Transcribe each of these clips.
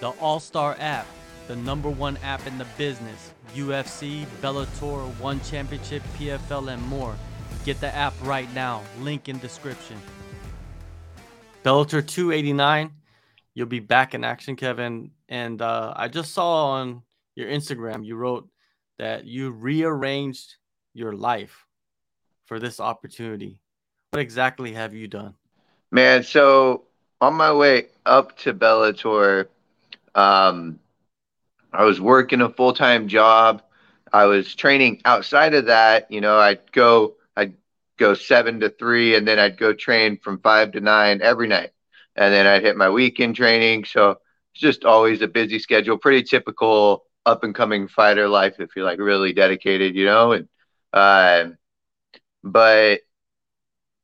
The All Star app, the number one app in the business. UFC, Bellator, One Championship, PFL, and more. Get the app right now. Link in description. Bellator 289. You'll be back in action, Kevin. And uh, I just saw on your Instagram you wrote that you rearranged your life for this opportunity. What exactly have you done? Man, so on my way up to Bellator, um, I was working a full time job. I was training outside of that. You know, I'd go, I'd go seven to three, and then I'd go train from five to nine every night, and then I'd hit my weekend training. So it's just always a busy schedule. Pretty typical up and coming fighter life if you're like really dedicated, you know. And uh, but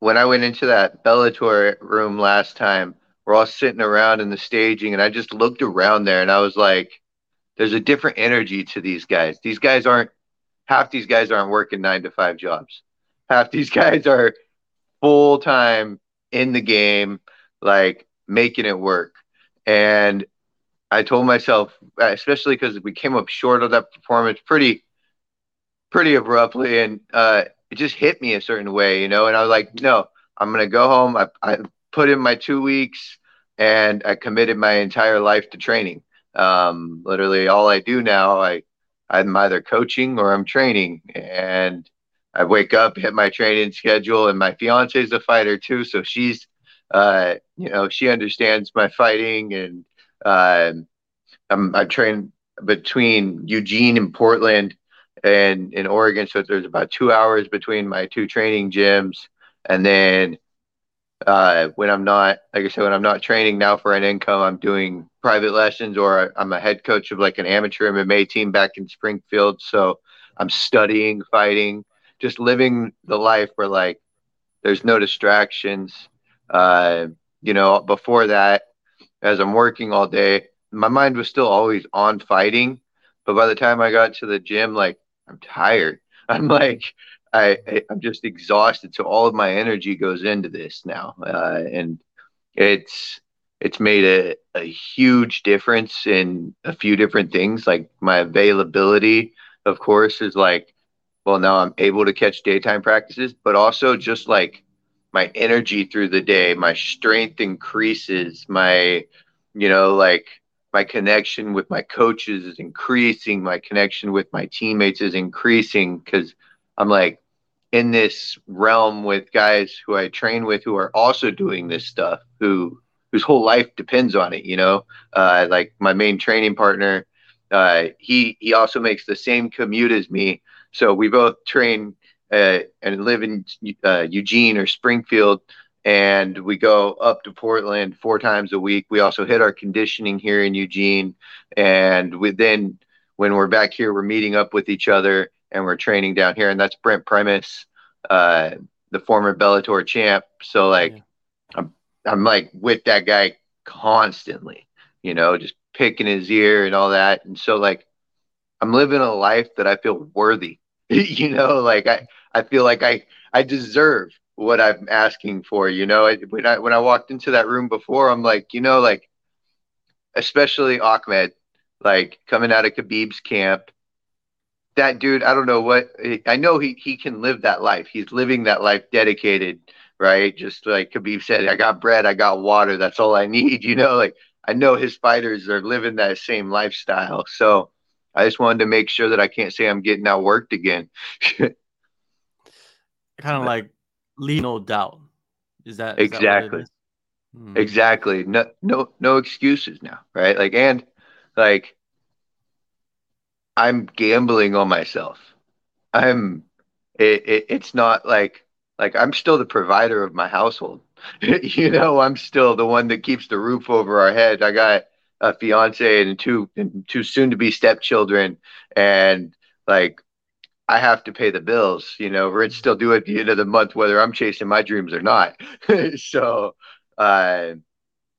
when I went into that Bellator room last time, we're all sitting around in the staging, and I just looked around there, and I was like, "There's a different energy to these guys. These guys aren't half. These guys aren't working nine to five jobs. Half these guys are full time in the game, like making it work." And I told myself, especially because we came up short of that performance pretty, pretty abruptly, and uh, it just hit me a certain way, you know. And I was like, no, I'm gonna go home. I, I put in my two weeks and I committed my entire life to training. Um, literally, all I do now, I I'm either coaching or I'm training, and I wake up, hit my training schedule, and my fiance is a fighter too, so she's, uh, you know, she understands my fighting, and uh, I'm I train between Eugene and Portland, and in Oregon, so there's about two hours between my two training gyms, and then uh, when I'm not, like I said, when I'm not training now for an income, I'm doing private lessons or I'm a head coach of like an amateur MMA team back in Springfield. So I'm studying, fighting, just living the life where like there's no distractions. Uh, you know, before that, as I'm working all day, my mind was still always on fighting. But by the time I got to the gym, like I'm tired. I'm like, I, I am just exhausted. So all of my energy goes into this now, uh, and it's it's made a, a huge difference in a few different things. Like my availability, of course, is like, well, now I'm able to catch daytime practices, but also just like my energy through the day, my strength increases, my, you know, like my connection with my coaches is increasing, my connection with my teammates is increasing because I'm like, in this realm with guys who I train with who are also doing this stuff, who whose whole life depends on it. You know, uh, like my main training partner, uh, he he also makes the same commute as me, so we both train uh, and live in uh, Eugene or Springfield. And we go up to Portland four times a week. We also hit our conditioning here in Eugene. And we then, when we're back here, we're meeting up with each other and we're training down here, and that's Brent Primus, uh, the former Bellator champ. So like, yeah. I'm I'm like with that guy constantly, you know, just picking his ear and all that, and so like, I'm living a life that I feel worthy, you know, like I I feel like I I deserve what I'm asking for, you know. When I when I walked into that room before, I'm like, you know, like, especially Ahmed, like coming out of Khabib's camp that dude, I don't know what I know he he can live that life. He's living that life dedicated, right? Just like Khabib said, I got bread, I got water, that's all I need, you know, like I know his fighters are living that same lifestyle. So I just wanted to make sure that I can't say I'm getting outworked again. kind of like leave no doubt. Is that is exactly? That hmm. Exactly. No no no excuses now, right? Like and like I'm gambling on myself. I'm it, it, it's not like like I'm still the provider of my household. you know, I'm still the one that keeps the roof over our head. I got a fiance and two and two soon to be stepchildren and like I have to pay the bills, you know, rent still due at the end of the month whether I'm chasing my dreams or not. so uh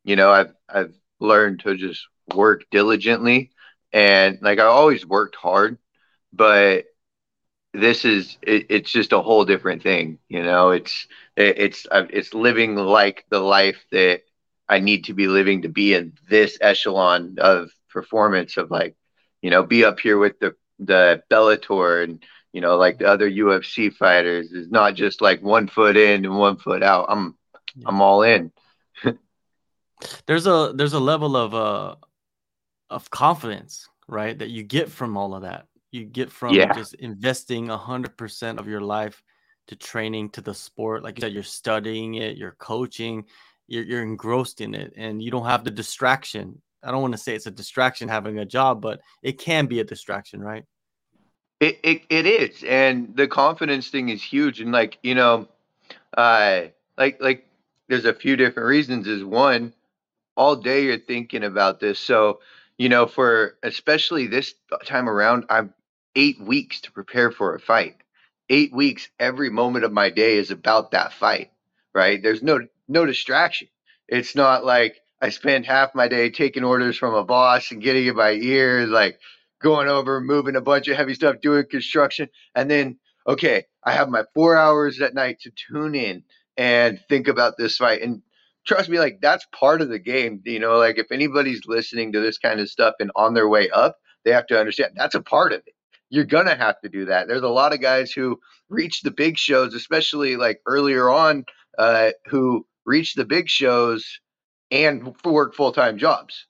you know, I've I've learned to just work diligently and like I always worked hard, but this is it, it's just a whole different thing. You know, it's it, it's uh, it's living like the life that I need to be living to be in this echelon of performance of like, you know, be up here with the the Bellator and you know like the other UFC fighters is not just like one foot in and one foot out. I'm yeah. I'm all in. there's a there's a level of uh of confidence, right, that you get from all of that. You get from yeah. just investing a hundred percent of your life to training to the sport. Like you said, you're studying it, you're coaching, you're, you're engrossed in it, and you don't have the distraction. I don't want to say it's a distraction having a job, but it can be a distraction, right? It, it, it is. And the confidence thing is huge. And like, you know, uh, like, like there's a few different reasons is one, all day you're thinking about this. So, you know, for especially this time around, I'm eight weeks to prepare for a fight. Eight weeks, every moment of my day is about that fight, right? There's no no distraction. It's not like I spend half my day taking orders from a boss and getting in my ear, like going over, moving a bunch of heavy stuff, doing construction, and then okay, I have my four hours at night to tune in and think about this fight. And trust me, like that's part of the game. You know, like if anybody's listening to this kind of stuff and on their way up, they have to understand that's a part of it. You're gonna have to do that. There's a lot of guys who reach the big shows, especially like earlier on, uh, who reach the big shows and work full time jobs.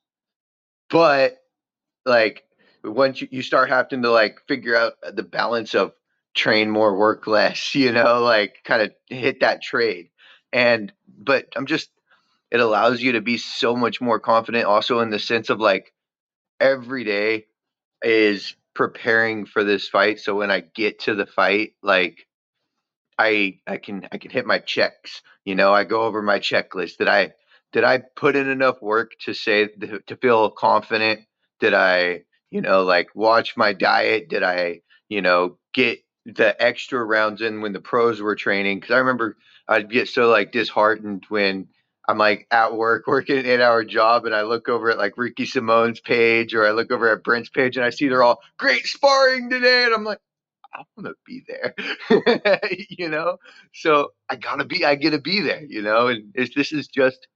But like once you, you start having to like figure out the balance of train more, work less, you know, like kind of hit that trade. And but I'm just it allows you to be so much more confident also in the sense of like every day is preparing for this fight. So when i get to the fight like i i can i can hit my checks you know i go over my checklist. Did i did i put in enough work to say to feel confident? Did i you know like watch my diet? Did i you know get the extra rounds in when the pros were training? Because i remember i'd get so like disheartened when I'm like at work working an eight hour job and I look over at like Ricky Simón's page or I look over at Brent's page and I see they're all great sparring today. And I'm like, I want to be there, you know? So I gotta be, I gotta be there, you know? And this is just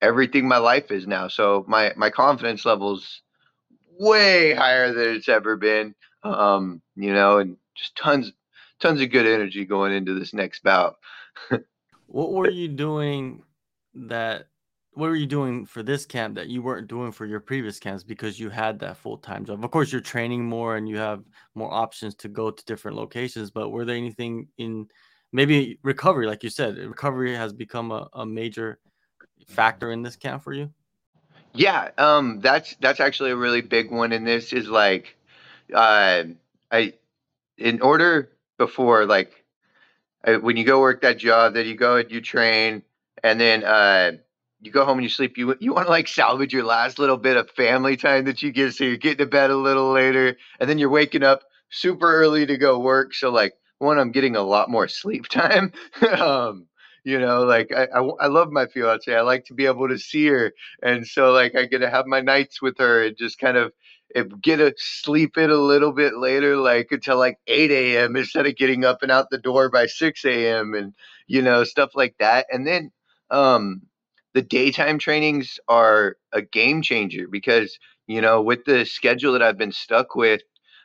everything my life is now. So my, my confidence level's way higher than it's ever been. Um, you know, and just tons, tons of good energy going into this next bout. what were you doing that what were you doing for this camp that you weren't doing for your previous camps because you had that full-time job? Of course you're training more and you have more options to go to different locations but were there anything in maybe recovery like you said recovery has become a, a major factor in this camp for you? Yeah um that's that's actually a really big one and this is like uh i in order before like I, when you go work that job that you go and you train and then uh, you go home and you sleep. You you want to like salvage your last little bit of family time that you get, so you're getting to bed a little later, and then you're waking up super early to go work. So like one, I'm getting a lot more sleep time. um, you know, like I, I, I love my fiance. I like to be able to see her, and so like I get to have my nights with her and just kind of get to sleep in a little bit later, like until like 8 a.m. instead of getting up and out the door by 6 a.m. and you know stuff like that. And then um, the daytime trainings are a game changer because you know with the schedule that I've been stuck with,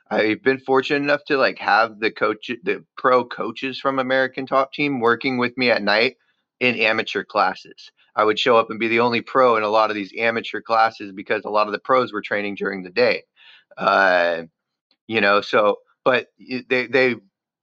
I've been fortunate enough to like have the coach, the pro coaches from American Top Team working with me at night in amateur classes. I would show up and be the only pro in a lot of these amateur classes because a lot of the pros were training during the day. Uh, you know, so but they they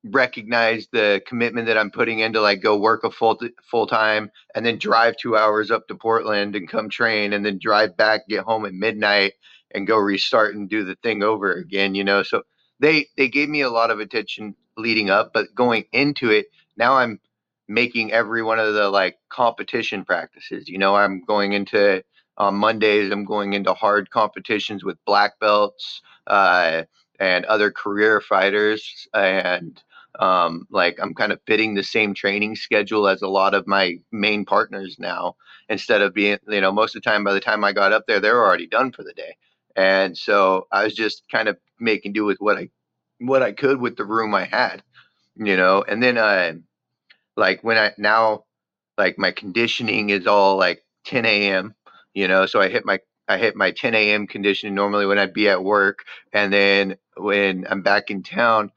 recognize the commitment that I'm putting in to like go work a full full time and then drive two hours up to Portland and come train and then drive back, get home at midnight and go restart and do the thing over again, you know. So they they gave me a lot of attention leading up, but going into it, now I'm making every one of the like competition practices. You know, I'm going into on Mondays, I'm going into hard competitions with black belts uh, and other career fighters and um, like I'm kind of fitting the same training schedule as a lot of my main partners now, instead of being, you know, most of the time by the time I got up there, they were already done for the day. And so I was just kind of making do with what I what I could with the room I had, you know. And then uh like when I now like my conditioning is all like 10 a.m. You know, so I hit my I hit my 10 a.m. conditioning normally when I'd be at work, and then when I'm back in town,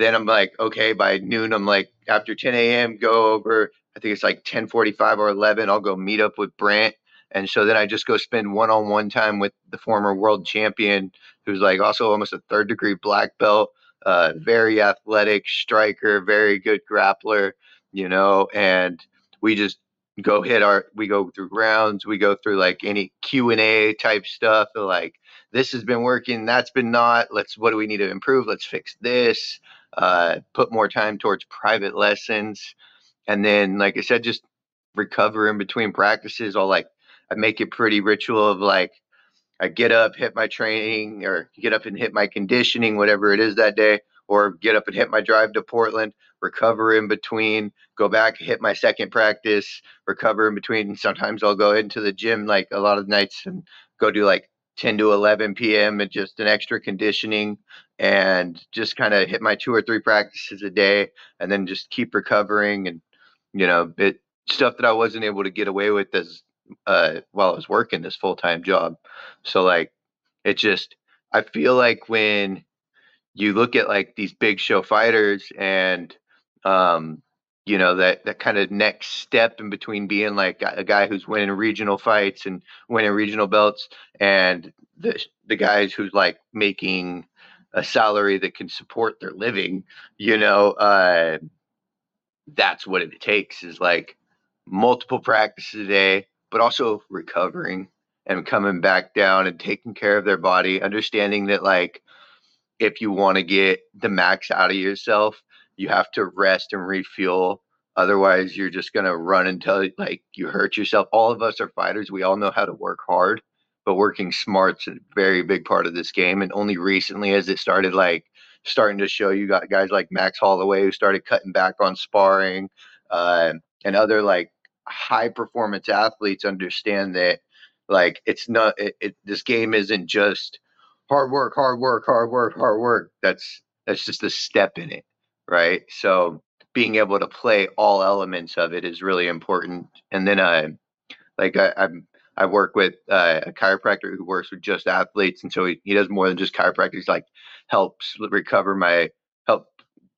then I'm like, okay, by noon I'm like after 10 a.m. go over. I think it's like 10:45 or 11. I'll go meet up with Brent, and so then I just go spend one-on-one time with the former world champion, who's like also almost a third degree black belt, uh, very athletic striker, very good grappler, you know, and we just go hit our we go through rounds we go through like any q&a type stuff like this has been working that's been not let's what do we need to improve let's fix this uh, put more time towards private lessons and then like i said just recover in between practices i'll like i make it pretty ritual of like i get up hit my training or get up and hit my conditioning whatever it is that day or get up and hit my drive to portland recover in between, go back, hit my second practice, recover in between. Sometimes I'll go into the gym like a lot of nights and go do like 10 to 11 p.m. and just an extra conditioning and just kind of hit my two or three practices a day and then just keep recovering and you know it stuff that I wasn't able to get away with as uh while I was working this full-time job. So like it just I feel like when you look at like these big show fighters and um, you know that that kind of next step in between being like a guy who's winning regional fights and winning regional belts and the the guys who's like making a salary that can support their living you know uh, that's what it takes is like multiple practices a day but also recovering and coming back down and taking care of their body understanding that like if you want to get the max out of yourself you have to rest and refuel. Otherwise you're just going to run until like you hurt yourself. All of us are fighters. We all know how to work hard but working smart's a very big part of this game and only recently as it started like starting to show you got guys like max holloway who started cutting back on sparring uh, and other like high performance athletes understand that like it's not it, it, this game isn't just hard work hard work hard work hard work that's that's just a step in it right? So being able to play all elements of it is really important. And then I, like I, I'm, I work with uh, a chiropractor who works with just athletes, and so he, he does more than just chiropractic. He's like helps recover my help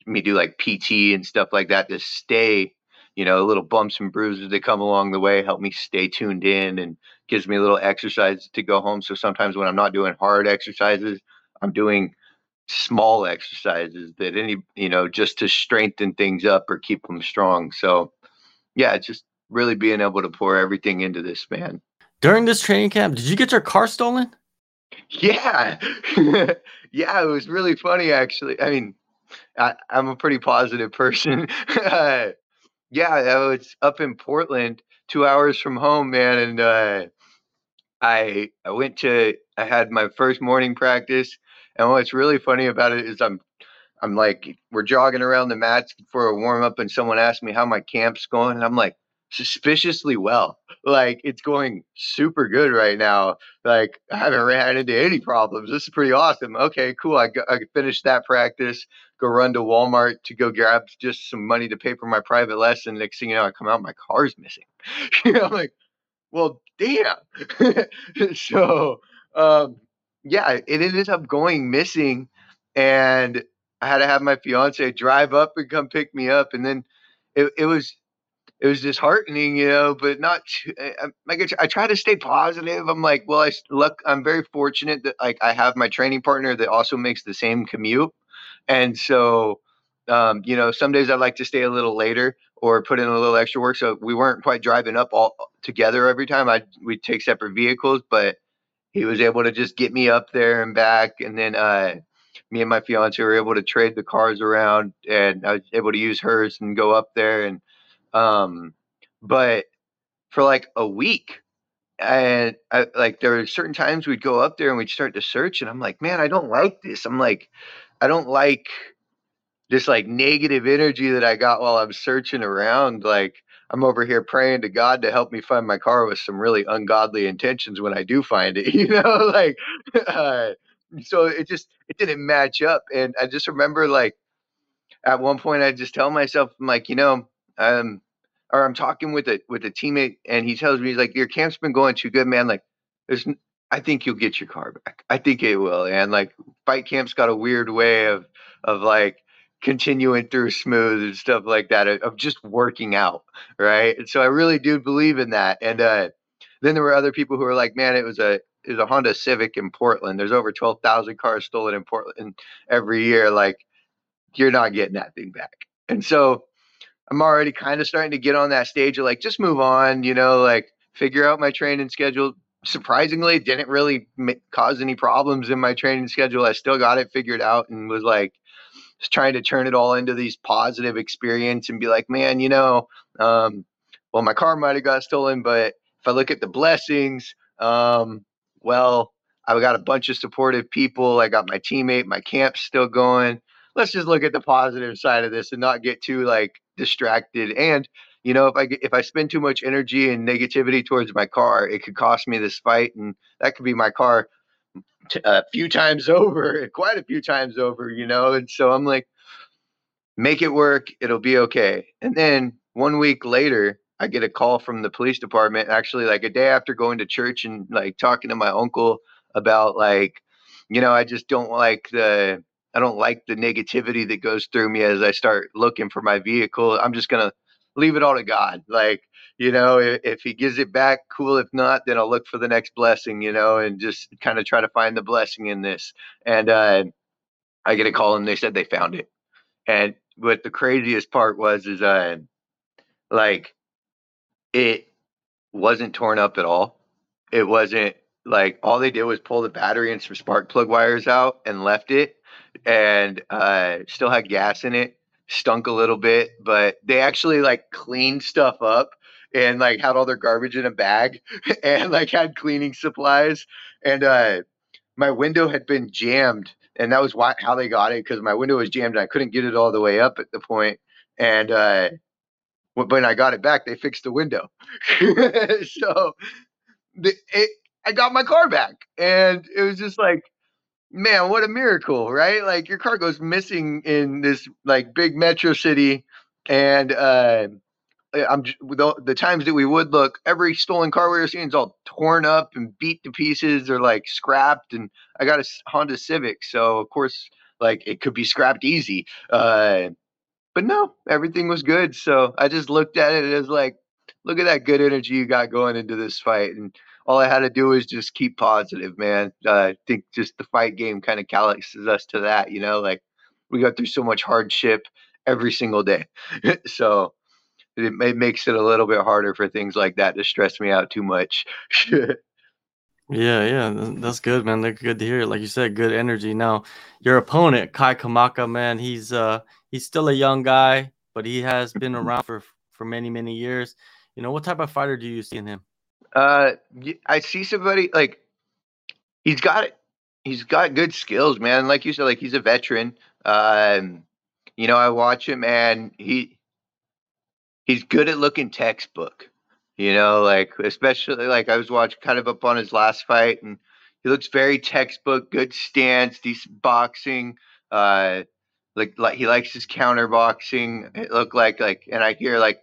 me do like PT and stuff like that to stay, you know, little bumps and bruises that come along the way, help me stay tuned in and gives me a little exercise to go home. So sometimes when I'm not doing hard exercises, I'm doing small exercises that any you know just to strengthen things up or keep them strong so yeah just really being able to pour everything into this man during this training camp did you get your car stolen? Yeah. Yeah it was really funny actually. I mean I, am a pretty positive person. Uh, yeah i was up in portland two hours from home man and uh, i i went to i had my first morning practice and what's really funny about it is I'm I'm like we're jogging around the mats for a warm up and someone asked me how my camp's going and I'm like suspiciously well. Like it's going super good right now. Like I haven't ran into any problems. This is pretty awesome. Okay, cool. I, I finished that practice, go run to Walmart to go grab just some money to pay for my private lesson. Next thing you know, I come out, my car's missing. you know, I'm like, well, damn. so um, yeah, it ended up going missing, and I had to have my fiance drive up and come pick me up, and then it, it was it was disheartening, you know, but not too, eh, I, like I, try to stay positive. I'm like, well, I look, I'm very fortunate that like I have my training partner that also makes the same commute, and so um, you know, some days I like to stay a little later or put in a little extra work. So we weren't quite driving up all together every time. I we'd take separate vehicles, but he was able to just get me up there and back. And then uh, me and my fiance were able to trade the cars around, and I was able to use hers and go up there. And um, but for like a week, and I, like there were certain times we'd go up there and we'd start to search, and I'm like, man, I don't like this. I'm like, I don't like this like negative energy that I got while I'm searching around. Like I'm over here praying to God to help me find my car with some really ungodly intentions when I do find it, you know, like, uh, so it just, it didn't match up. And I just remember like at one point I just tell myself, I'm like, you know, um, or I'm talking with a with a teammate, and he tells me he's like, "Your camp's been going too good, man. Like, there's, I think you'll get your car back. I think it will." And like, fight camp's got a weird way of of like continuing through smooth and stuff like that of just working out, right? And so I really do believe in that. And uh, then there were other people who were like, "Man, it was a it was a Honda Civic in Portland. There's over twelve thousand cars stolen in Portland every year. Like, you're not getting that thing back." And so I'm already kind of starting to get on that stage of like, just move on, you know, like figure out my training schedule. Surprisingly, didn't really cause any problems in my training schedule. I still got it figured out and was like, trying to turn it all into these positive experience and be like, man, you know, um, well, my car might have got stolen, but if I look at the blessings, um, well, I got a bunch of supportive people. I got my teammate, my camp's still going. Let's just look at the positive side of this and not get too like distracted. And you know, if I if I spend too much energy and negativity towards my car, it could cost me this fight, and that could be my car a few times over, quite a few times over, you know. And so I'm like, make it work. It'll be okay. And then one week later, I get a call from the police department. Actually, like a day after going to church and like talking to my uncle about like, you know, I just don't like the I don't like the negativity that goes through me as I start looking for my vehicle. I'm just gonna leave it all to God. Like, you know, if, if, he gives it back, cool. If not, then I'll look for the next blessing, you know, and just kind of try to find the blessing in this. And uh, I get a call and they said they found it. And what the craziest part was is uh like it wasn't torn up at all. It wasn't like all they did was pull the battery and some spark plug wires out and left it and uh still had gas in it stunk a little bit, but they actually like cleaned stuff up and like had all their garbage in a bag and like had cleaning supplies. And uh, my window had been jammed, and that was why how they got it because my window was jammed and I couldn't get it all the way up at the point. And uh, when I got it back, they fixed the window. so the, it, I got my car back, and it was just like man, what a miracle, right? Like your car goes missing in this like big metro city, and uh, I'm the, the times that we would look, every stolen car we were seeing is all torn up and beat to pieces or like scrapped. And I got a Honda Civic, so of course, like it could be scrapped easy. Uh, but no, everything was good. So I just looked at it as like, look at that good energy you got going into this fight, and all I had to do is just keep positive, man. Uh, I think just the fight game kind of calyxes us to that, you know, like we go through so much hardship every single day. so it, it, makes it a little bit harder for things like that to stress me out too much. yeah, yeah, that's good, man. They're good to hear. Like you said, good energy. Now, your opponent, Kai Kamaka, man, he's uh he's still a young guy, but he has been around for for many, many years. You know, what type of fighter do you see in him? Uh, I see somebody like he's got. He's got good skills, man. Like you said, like he's a veteran. Um, you know, I watch him and he he's good at looking textbook. You know, like especially like I was watching kind of up on his last fight, and he looks very textbook. Good stance, decent boxing. Uh, like like he likes his counter boxing. It looked like like, and I hear like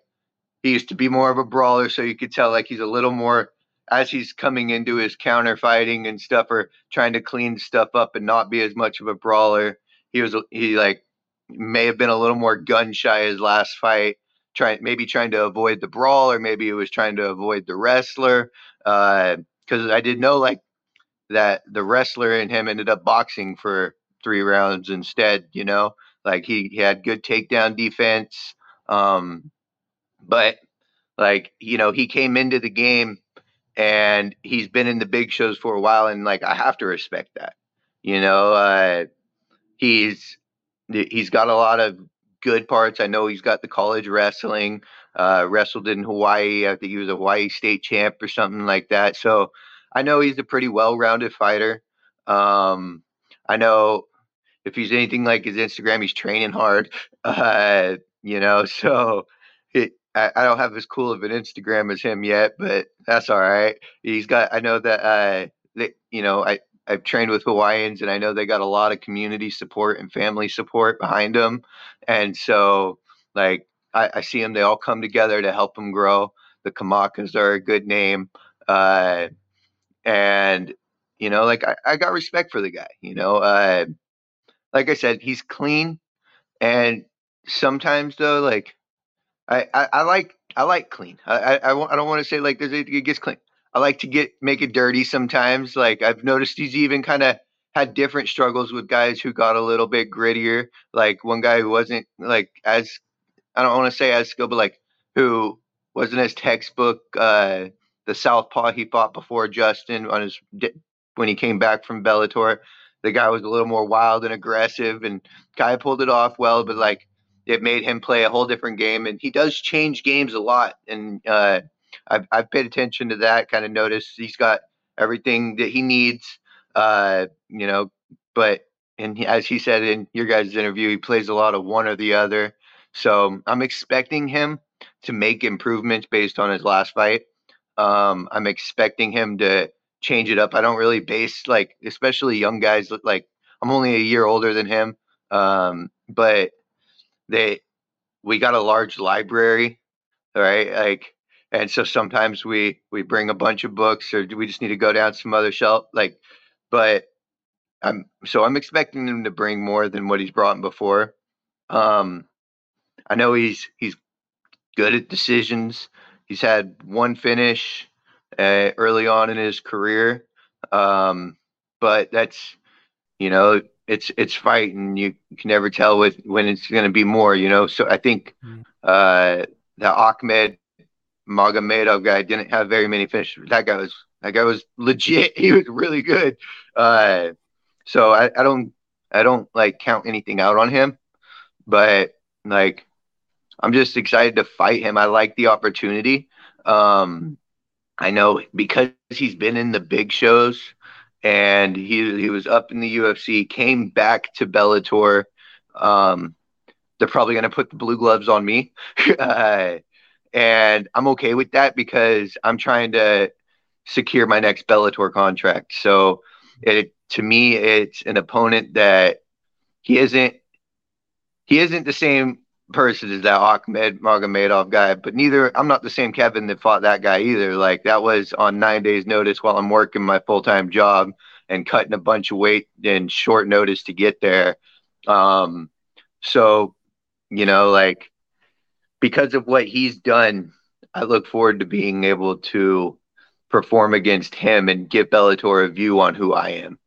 he used to be more of a brawler, so you could tell like he's a little more as he's coming into his counter fighting and stuff or trying to clean stuff up and not be as much of a brawler. He was he like may have been a little more gun shy his last fight, trying maybe trying to avoid the brawl or maybe he was trying to avoid the wrestler. Because uh, I did know like that the wrestler and him ended up boxing for three rounds instead. You know, like he, he had good takedown defense. Um, but like, you know, he came into the game and he's been in the big shows for a while and like I have to respect that. You know, uh he's he's got a lot of good parts. I know he's got the college wrestling, uh wrestled in Hawaii. I think he was a Hawaii state champ or something like that. So I know he's a pretty well-rounded fighter. Um I know if he's anything like his Instagram, he's training hard. Uh, you know, so I, I don't have as cool of an Instagram as him yet, but that's all right. He's got. I know that. Uh, that you know, I I've trained with Hawaiians, and I know they got a lot of community support and family support behind them, and so like I, I, see them. They all come together to help him grow. The Kamakas are a good name. Uh, and, you know, like I, I, got respect for the guy, you know. Uh, like I said, he's clean. And sometimes, though, like I, I, like I like clean. I, I, I, I don't want to say like there's it gets clean. I like to get make it dirty sometimes. Like I've noticed he's even kind of had different struggles with guys who got a little bit grittier. Like one guy who wasn't like as I don't want to say as skilled, but like who wasn't as textbook. Uh, the southpaw he fought before Justin on his when he came back from Bellator. The guy was a little more wild and aggressive, and guy pulled it off well. But like it made him play a whole different game, and he does change games a lot. And uh, I've, I've paid attention to that. Kind of noticed he's got everything that he needs. Uh, you know, but and he, as he said in your guys' interview, he plays a lot of one or the other. So I'm expecting him to make improvements based on his last fight. Um, I'm expecting him to change it up. I don't really base like, especially young guys. Like I'm only a year older than him, um, but they we got a large library, right? Like, and so sometimes we we bring a bunch of books, or do we just need to go down some other shelf? Like, but I'm so I'm expecting him to bring more than what he's brought before. Um, I know he's he's good at decisions. He's had one finish uh, early on in his career, um, but that's you know it's it's fighting. You can never tell with when it's going to be more. You know, so I think mm. uh, the Ahmed Magomedov guy didn't have very many finishes. That guy was that guy was legit. He was really good. Uh, so I, I don't I don't like count anything out on him, but like I'm just excited to fight him. I like the opportunity. Um, I know because he's been in the big shows and he he was up in the UFC, came back to Bellator. Um, they're probably going to put the blue gloves on me, uh, and I'm okay with that because I'm trying to secure my next Bellator contract. So it to me, it's an opponent that he isn't he isn't the same person is that Ahmed Magomedov guy, but neither I'm not the same Kevin that fought that guy either. Like that was on nine days notice while I'm working my full time job and cutting a bunch of weight in short notice to get there. Um, so, you know, like because of what he's done, I look forward to being able to perform against him and give Bellator a view on who I am.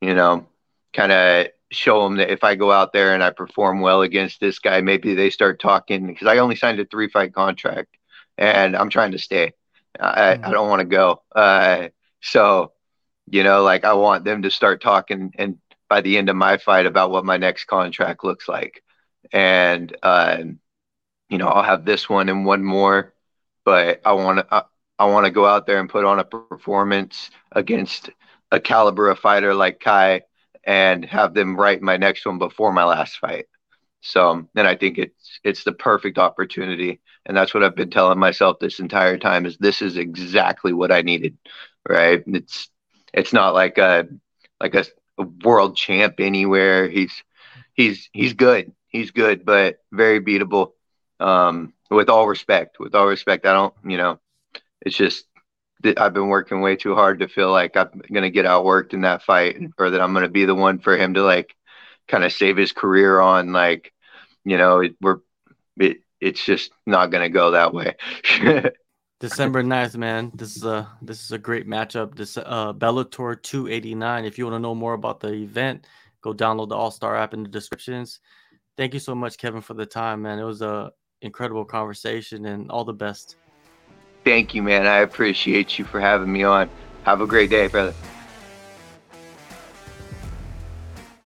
You know, kind of show them that if I go out there and I perform well against this guy, maybe they start talking because I only signed a three fight contract and I'm trying to stay. I, mm-hmm. I don't want to go. Uh, so, you know, like I want them to start talking and by the end of my fight about what my next contract looks like. And, uh, you know, I'll have this one and one more, but I want to, I, I want to go out there and put on a performance against a caliber of fighter like Kai and have them write my next one before my last fight. So then I think it's it's the perfect opportunity, and that's what I've been telling myself this entire time is this is exactly what I needed, right? It's it's not like a like a, a world champ anywhere. He's he's he's good, he's good, but very beatable. Um, with all respect, with all respect, I don't, you know, it's just I've been working way too hard to feel like I'm gonna get outworked in that fight, or that I'm gonna be the one for him to like kind of save his career on. Like, you know, it, we're it, it's just not gonna go that way. December 9th, man. This is a this is a great matchup. This uh Bellator 289. If you want to know more about the event, go download the All Star app in the descriptions. Thank you so much, Kevin, for the time, man. It was a incredible conversation, and all the best. Thank you, man. I appreciate you for having me on. Have a great day, brother.